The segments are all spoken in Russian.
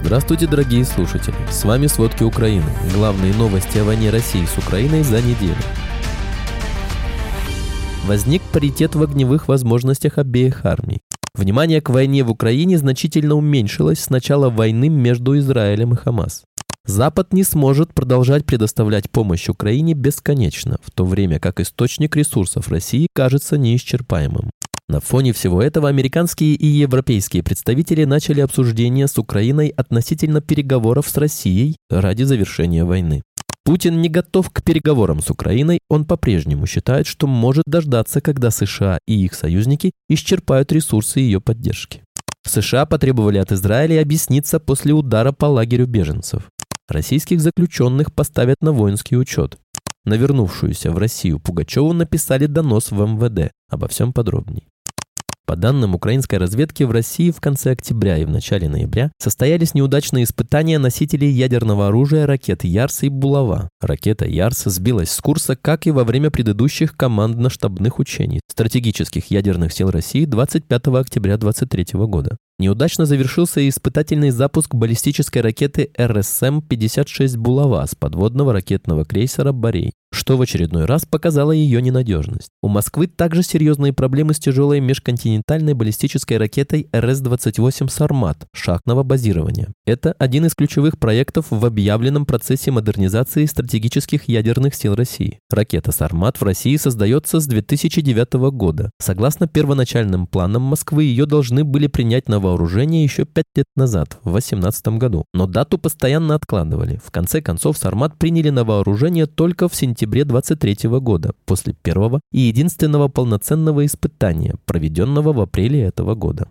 Здравствуйте, дорогие слушатели! С вами «Сводки Украины». Главные новости о войне России с Украиной за неделю. Возник паритет в огневых возможностях обеих армий. Внимание к войне в Украине значительно уменьшилось с начала войны между Израилем и Хамас. Запад не сможет продолжать предоставлять помощь Украине бесконечно, в то время как источник ресурсов России кажется неисчерпаемым. На фоне всего этого американские и европейские представители начали обсуждение с Украиной относительно переговоров с Россией ради завершения войны. Путин не готов к переговорам с Украиной, он по-прежнему считает, что может дождаться, когда США и их союзники исчерпают ресурсы ее поддержки. США потребовали от Израиля объясниться после удара по лагерю беженцев. Российских заключенных поставят на воинский учет. На вернувшуюся в Россию Пугачеву написали донос в МВД. Обо всем подробней. По данным украинской разведки, в России в конце октября и в начале ноября состоялись неудачные испытания носителей ядерного оружия ракет «Ярс» и «Булава». Ракета «Ярс» сбилась с курса, как и во время предыдущих командно-штабных учений стратегических ядерных сил России 25 октября 2023 года. Неудачно завершился испытательный запуск баллистической ракеты РСМ-56 «Булава» с подводного ракетного крейсера «Борей что в очередной раз показало ее ненадежность. У Москвы также серьезные проблемы с тяжелой межконтинентальной баллистической ракетой РС-28 «Сармат» шахтного базирования. Это один из ключевых проектов в объявленном процессе модернизации стратегических ядерных сил России. Ракета «Сармат» в России создается с 2009 года. Согласно первоначальным планам Москвы, ее должны были принять на вооружение еще пять лет назад, в 2018 году. Но дату постоянно откладывали. В конце концов, «Сармат» приняли на вооружение только в сентябре 23 года, после первого и единственного полноценного испытания, проведенного в апреле этого года.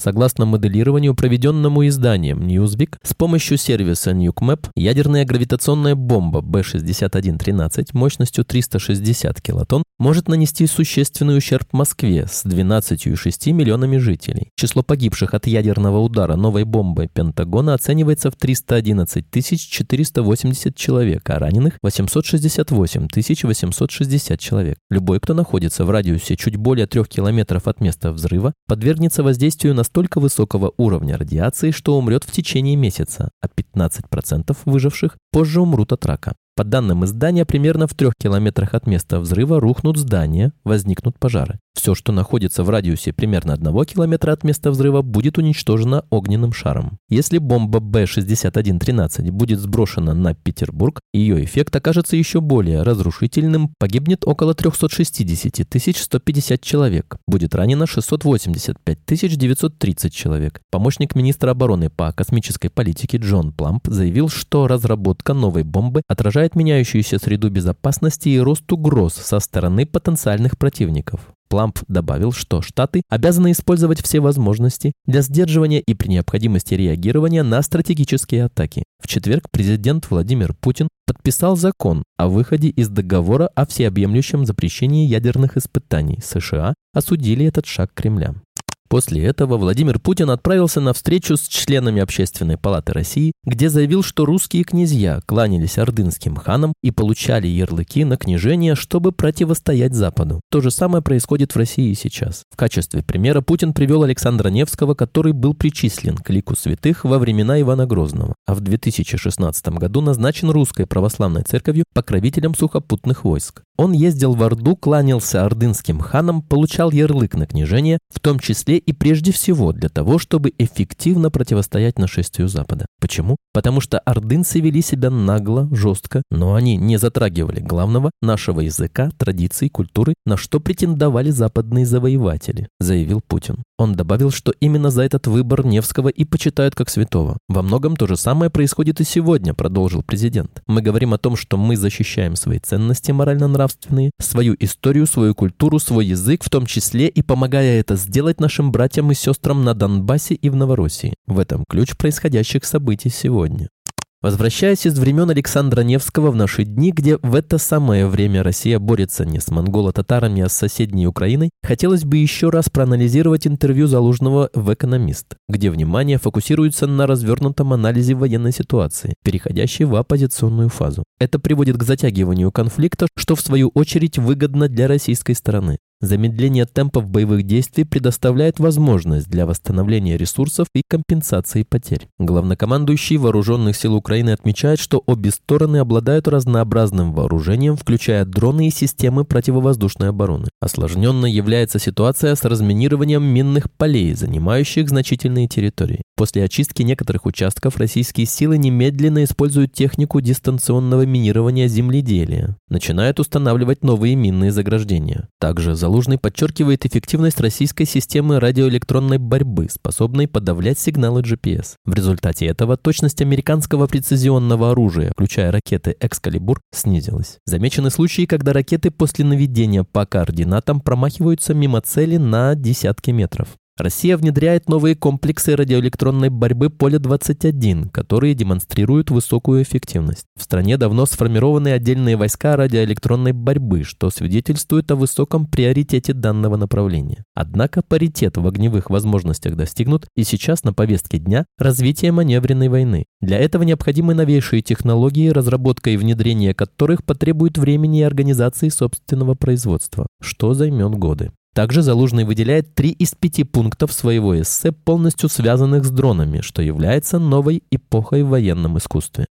Согласно моделированию, проведенному изданием Newsweek, с помощью сервиса NukeMap ядерная гравитационная бомба B6113 мощностью 360 килотонн может нанести существенный ущерб Москве с 12,6 миллионами жителей. Число погибших от ядерного удара новой бомбой Пентагона оценивается в 311 480 человек, а раненых 868 860 человек. Любой, кто находится в радиусе чуть более 3 километров от места взрыва, подвергнется воздействию настолько высокого уровня радиации, что умрет в течение месяца, а 15% выживших позже умрут от рака. По данным издания, примерно в трех километрах от места взрыва рухнут здания, возникнут пожары. Все, что находится в радиусе примерно одного километра от места взрыва, будет уничтожено огненным шаром. Если бомба Б-6113 будет сброшена на Петербург, ее эффект окажется еще более разрушительным, погибнет около 360 150 человек, будет ранено 685 930 человек. Помощник министра обороны по космической политике Джон Пламп заявил, что разработка новой бомбы отражает меняющуюся среду безопасности и рост угроз со стороны потенциальных противников. Пламп добавил, что Штаты обязаны использовать все возможности для сдерживания и при необходимости реагирования на стратегические атаки. В четверг президент Владимир Путин подписал закон о выходе из договора о всеобъемлющем запрещении ядерных испытаний. США осудили этот шаг Кремля. После этого Владимир Путин отправился на встречу с членами Общественной палаты России, где заявил, что русские князья кланялись ордынским ханам и получали ярлыки на княжение, чтобы противостоять Западу. То же самое происходит в России сейчас. В качестве примера Путин привел Александра Невского, который был причислен к лику святых во времена Ивана Грозного, а в 2016 году назначен русской православной церковью покровителем сухопутных войск. Он ездил в Орду, кланялся ордынским ханам, получал ярлык на княжение, в том числе и прежде всего для того, чтобы эффективно противостоять нашествию Запада. Почему? Потому что ордынцы вели себя нагло, жестко, но они не затрагивали главного нашего языка, традиций, культуры, на что претендовали западные завоеватели, заявил Путин. Он добавил, что именно за этот выбор Невского и почитают как святого. Во многом то же самое происходит и сегодня, продолжил президент. Мы говорим о том, что мы защищаем свои ценности морально-нравственные, свою историю, свою культуру, свой язык, в том числе и помогая это сделать нашим братьям и сестрам на Донбассе и в Новороссии. В этом ключ происходящих событий сегодня. Возвращаясь из времен Александра Невского в наши дни, где в это самое время Россия борется не с монголо-татарами, а с соседней Украиной, хотелось бы еще раз проанализировать интервью Залужного в «Экономист», где внимание фокусируется на развернутом анализе военной ситуации, переходящей в оппозиционную фазу. Это приводит к затягиванию конфликта, что в свою очередь выгодно для российской стороны. Замедление темпов боевых действий предоставляет возможность для восстановления ресурсов и компенсации потерь. Главнокомандующий Вооруженных сил Украины отмечает, что обе стороны обладают разнообразным вооружением, включая дроны и системы противовоздушной обороны. Осложненной является ситуация с разминированием минных полей, занимающих значительные территории. После очистки некоторых участков российские силы немедленно используют технику дистанционного минирования земледелия, начинают устанавливать новые минные заграждения. Также Залужный подчеркивает эффективность российской системы радиоэлектронной борьбы, способной подавлять сигналы GPS. В результате этого точность американского прецизионного оружия, включая ракеты «Экскалибур», снизилась. Замечены случаи, когда ракеты после наведения по координатам промахиваются мимо цели на десятки метров. Россия внедряет новые комплексы радиоэлектронной борьбы Поле-21, которые демонстрируют высокую эффективность. В стране давно сформированы отдельные войска радиоэлектронной борьбы, что свидетельствует о высоком приоритете данного направления. Однако паритет в огневых возможностях достигнут, и сейчас на повестке дня развитие маневренной войны. Для этого необходимы новейшие технологии, разработка и внедрение которых потребует времени и организации собственного производства, что займет годы. Также Залужный выделяет три из пяти пунктов своего эссе, полностью связанных с дронами, что является новой эпохой в военном искусстве.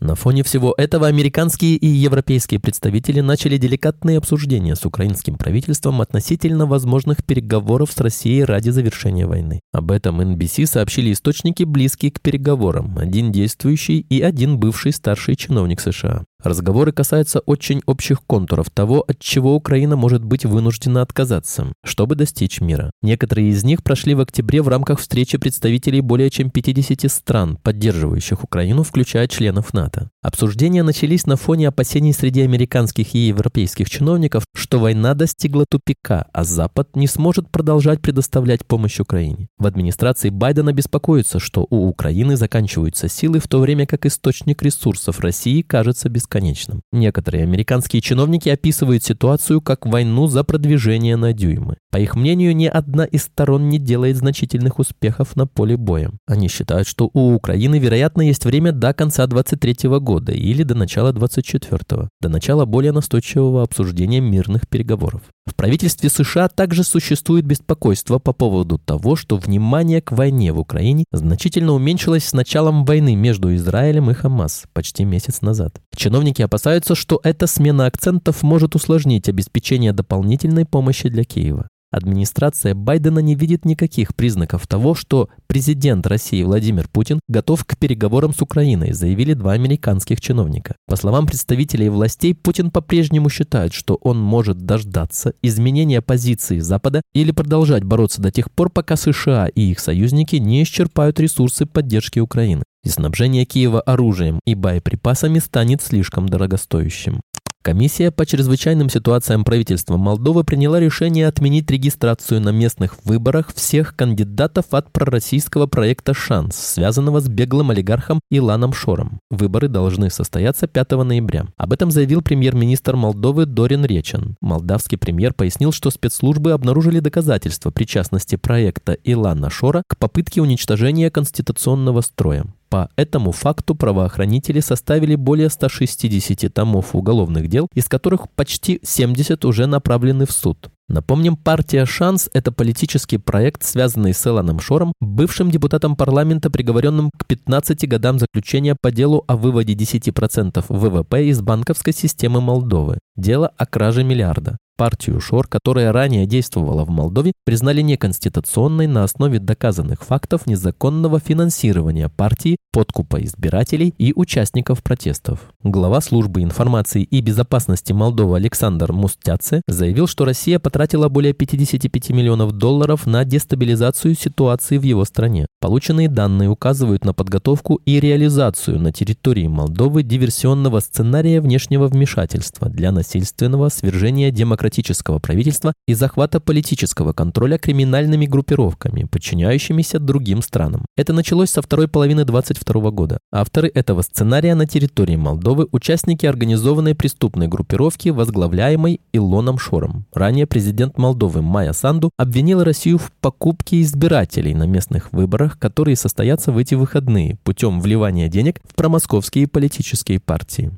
На фоне всего этого американские и европейские представители начали деликатные обсуждения с украинским правительством относительно возможных переговоров с Россией ради завершения войны. Об этом NBC сообщили источники, близкие к переговорам, один действующий и один бывший старший чиновник США. Разговоры касаются очень общих контуров того, от чего Украина может быть вынуждена отказаться, чтобы достичь мира. Некоторые из них прошли в октябре в рамках встречи представителей более чем 50 стран, поддерживающих Украину, включая членов НАТО. Обсуждения начались на фоне опасений среди американских и европейских чиновников, что война достигла тупика, а Запад не сможет продолжать предоставлять помощь Украине. В администрации Байдена беспокоится, что у Украины заканчиваются силы, в то время как источник ресурсов России кажется бесконечным бесконечным. Некоторые американские чиновники описывают ситуацию как войну за продвижение на дюймы. По их мнению, ни одна из сторон не делает значительных успехов на поле боя. Они считают, что у Украины, вероятно, есть время до конца 23 года или до начала 24 до начала более настойчивого обсуждения мирных переговоров. В правительстве США также существует беспокойство по поводу того, что внимание к войне в Украине значительно уменьшилось с началом войны между Израилем и Хамас почти месяц назад. Чиновники опасаются, что эта смена акцентов может усложнить обеспечение дополнительной помощи для Киева. Администрация Байдена не видит никаких признаков того, что президент России Владимир Путин готов к переговорам с Украиной, заявили два американских чиновника. По словам представителей властей, Путин по-прежнему считает, что он может дождаться изменения позиции Запада или продолжать бороться до тех пор, пока США и их союзники не исчерпают ресурсы поддержки Украины и снабжение Киева оружием и боеприпасами станет слишком дорогостоящим. Комиссия по чрезвычайным ситуациям правительства Молдовы приняла решение отменить регистрацию на местных выборах всех кандидатов от пророссийского проекта «Шанс», связанного с беглым олигархом Иланом Шором. Выборы должны состояться 5 ноября. Об этом заявил премьер-министр Молдовы Дорин Речен. Молдавский премьер пояснил, что спецслужбы обнаружили доказательства причастности проекта Илана Шора к попытке уничтожения конституционного строя. По этому факту правоохранители составили более 160 томов уголовных дел, из которых почти 70 уже направлены в суд. Напомним, партия «Шанс» — это политический проект, связанный с Эланом Шором, бывшим депутатом парламента, приговоренным к 15 годам заключения по делу о выводе 10% ВВП из банковской системы Молдовы. Дело о краже миллиарда. Партию Шор, которая ранее действовала в Молдове, признали неконституционной на основе доказанных фактов незаконного финансирования партии, подкупа избирателей и участников протестов. Глава службы информации и безопасности Молдовы Александр Мустяце заявил, что Россия потратила более 55 миллионов долларов на дестабилизацию ситуации в его стране. Полученные данные указывают на подготовку и реализацию на территории Молдовы диверсионного сценария внешнего вмешательства для насильственного свержения демократического правительства и захвата политического контроля криминальными группировками, подчиняющимися другим странам. Это началось со второй половины 22 года. Авторы этого сценария на территории Молдовы – участники организованной преступной группировки, возглавляемой Илоном Шором. Ранее президент Молдовы Майя Санду обвинила Россию в покупке избирателей на местных выборах, которые состоятся в эти выходные путем вливания денег в промосковские политические партии.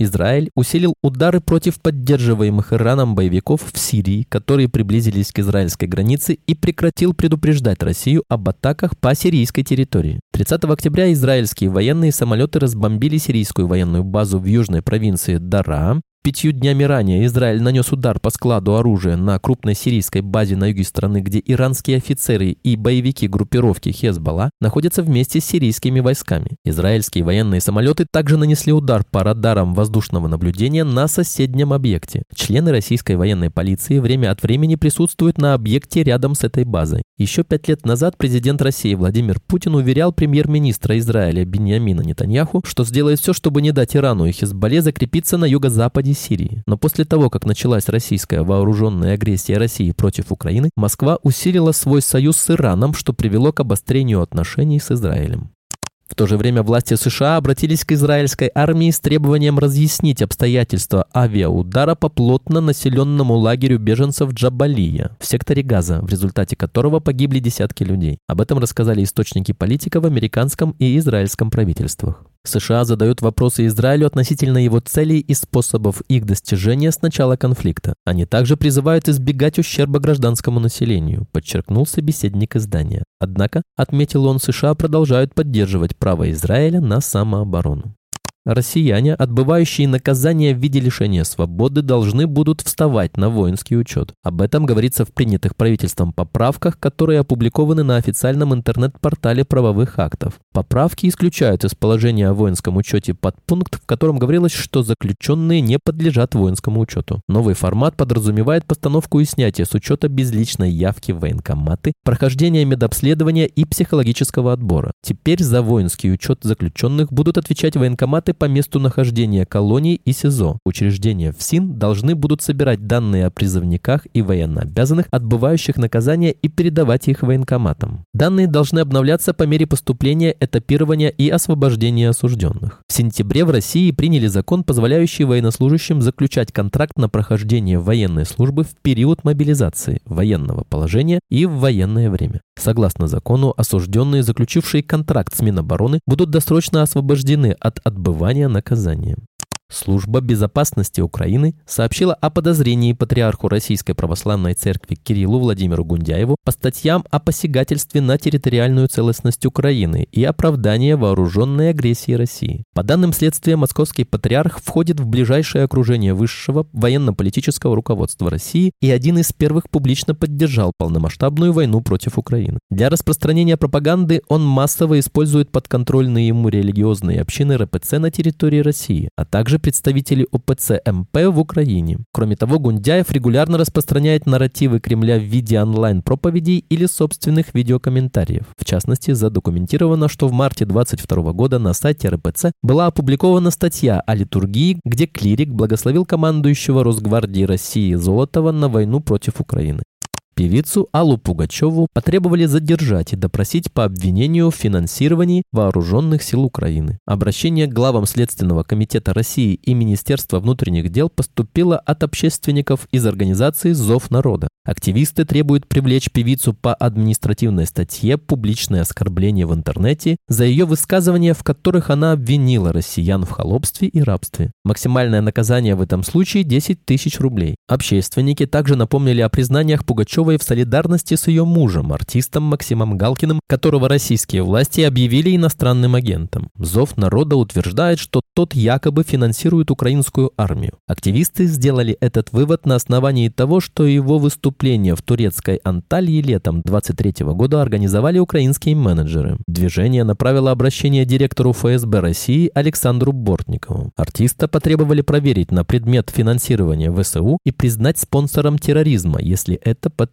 Израиль усилил удары против поддерживаемых Ираном боевиков в Сирии, которые приблизились к израильской границе и прекратил предупреждать Россию об атаках по сирийской территории. 30 октября израильские военные самолеты разбомбили сирийскую военную базу в южной провинции Дара, Пятью днями ранее Израиль нанес удар по складу оружия на крупной сирийской базе на юге страны, где иранские офицеры и боевики группировки Хезбалла находятся вместе с сирийскими войсками. Израильские военные самолеты также нанесли удар по радарам воздушного наблюдения на соседнем объекте. Члены российской военной полиции время от времени присутствуют на объекте рядом с этой базой. Еще пять лет назад президент России Владимир Путин уверял премьер-министра Израиля Беньямина Нетаньяху, что сделает все, чтобы не дать Ирану и Хезболле закрепиться на юго-западе Сирии. Но после того, как началась российская вооруженная агрессия России против Украины, Москва усилила свой союз с Ираном, что привело к обострению отношений с Израилем. В то же время власти США обратились к израильской армии с требованием разъяснить обстоятельства авиаудара по плотно населенному лагерю беженцев Джабалия в секторе Газа, в результате которого погибли десятки людей. Об этом рассказали источники политика в американском и израильском правительствах. США задают вопросы Израилю относительно его целей и способов их достижения с начала конфликта. Они также призывают избегать ущерба гражданскому населению, подчеркнул собеседник издания. Однако, отметил он, США продолжают поддерживать право Израиля на самооборону. Россияне, отбывающие наказание в виде лишения свободы, должны будут вставать на воинский учет. Об этом говорится в принятых правительством поправках, которые опубликованы на официальном интернет-портале правовых актов. Поправки исключают из положения о воинском учете подпункт, в котором говорилось, что заключенные не подлежат воинскому учету. Новый формат подразумевает постановку и снятие с учета безличной явки в военкоматы, прохождение медобследования и психологического отбора. Теперь за воинский учет заключенных будут отвечать военкоматы по месту нахождения колоний и СИЗО. Учреждения ФСИН должны будут собирать данные о призывниках и военнообязанных, отбывающих наказания и передавать их военкоматам. Данные должны обновляться по мере поступления, этапирования и освобождения осужденных. В сентябре в России приняли закон, позволяющий военнослужащим заключать контракт на прохождение военной службы в период мобилизации, военного положения и в военное время. Согласно закону, осужденные, заключившие контракт с Минобороны, будут досрочно освобождены от отбывания наказания. Служба безопасности Украины сообщила о подозрении патриарху Российской Православной Церкви Кириллу Владимиру Гундяеву по статьям о посягательстве на территориальную целостность Украины и оправдании вооруженной агрессии России. По данным следствия, московский патриарх входит в ближайшее окружение высшего военно-политического руководства России и один из первых публично поддержал полномасштабную войну против Украины. Для распространения пропаганды он массово использует подконтрольные ему религиозные общины РПЦ на территории России, а также также представители ОПЦ МП в Украине. Кроме того, Гундяев регулярно распространяет нарративы Кремля в виде онлайн-проповедей или собственных видеокомментариев. В частности, задокументировано, что в марте 22 года на сайте РПЦ была опубликована статья о литургии, где клирик благословил командующего Росгвардии России Золотова на войну против Украины. Певицу Аллу Пугачеву потребовали задержать и допросить по обвинению в финансировании вооруженных сил Украины. Обращение к главам Следственного комитета России и Министерства внутренних дел поступило от общественников из организации «Зов народа». Активисты требуют привлечь певицу по административной статье «Публичное оскорбление в интернете» за ее высказывания, в которых она обвинила россиян в холопстве и рабстве. Максимальное наказание в этом случае – 10 тысяч рублей. Общественники также напомнили о признаниях Пугачевой в солидарности с ее мужем, артистом Максимом Галкиным, которого российские власти объявили иностранным агентом. Зов народа утверждает, что тот якобы финансирует украинскую армию. Активисты сделали этот вывод на основании того, что его выступление в турецкой Анталии летом 23 года организовали украинские менеджеры. Движение направило обращение директору ФСБ России Александру Бортникову. Артиста потребовали проверить на предмет финансирования ВСУ и признать спонсором терроризма, если это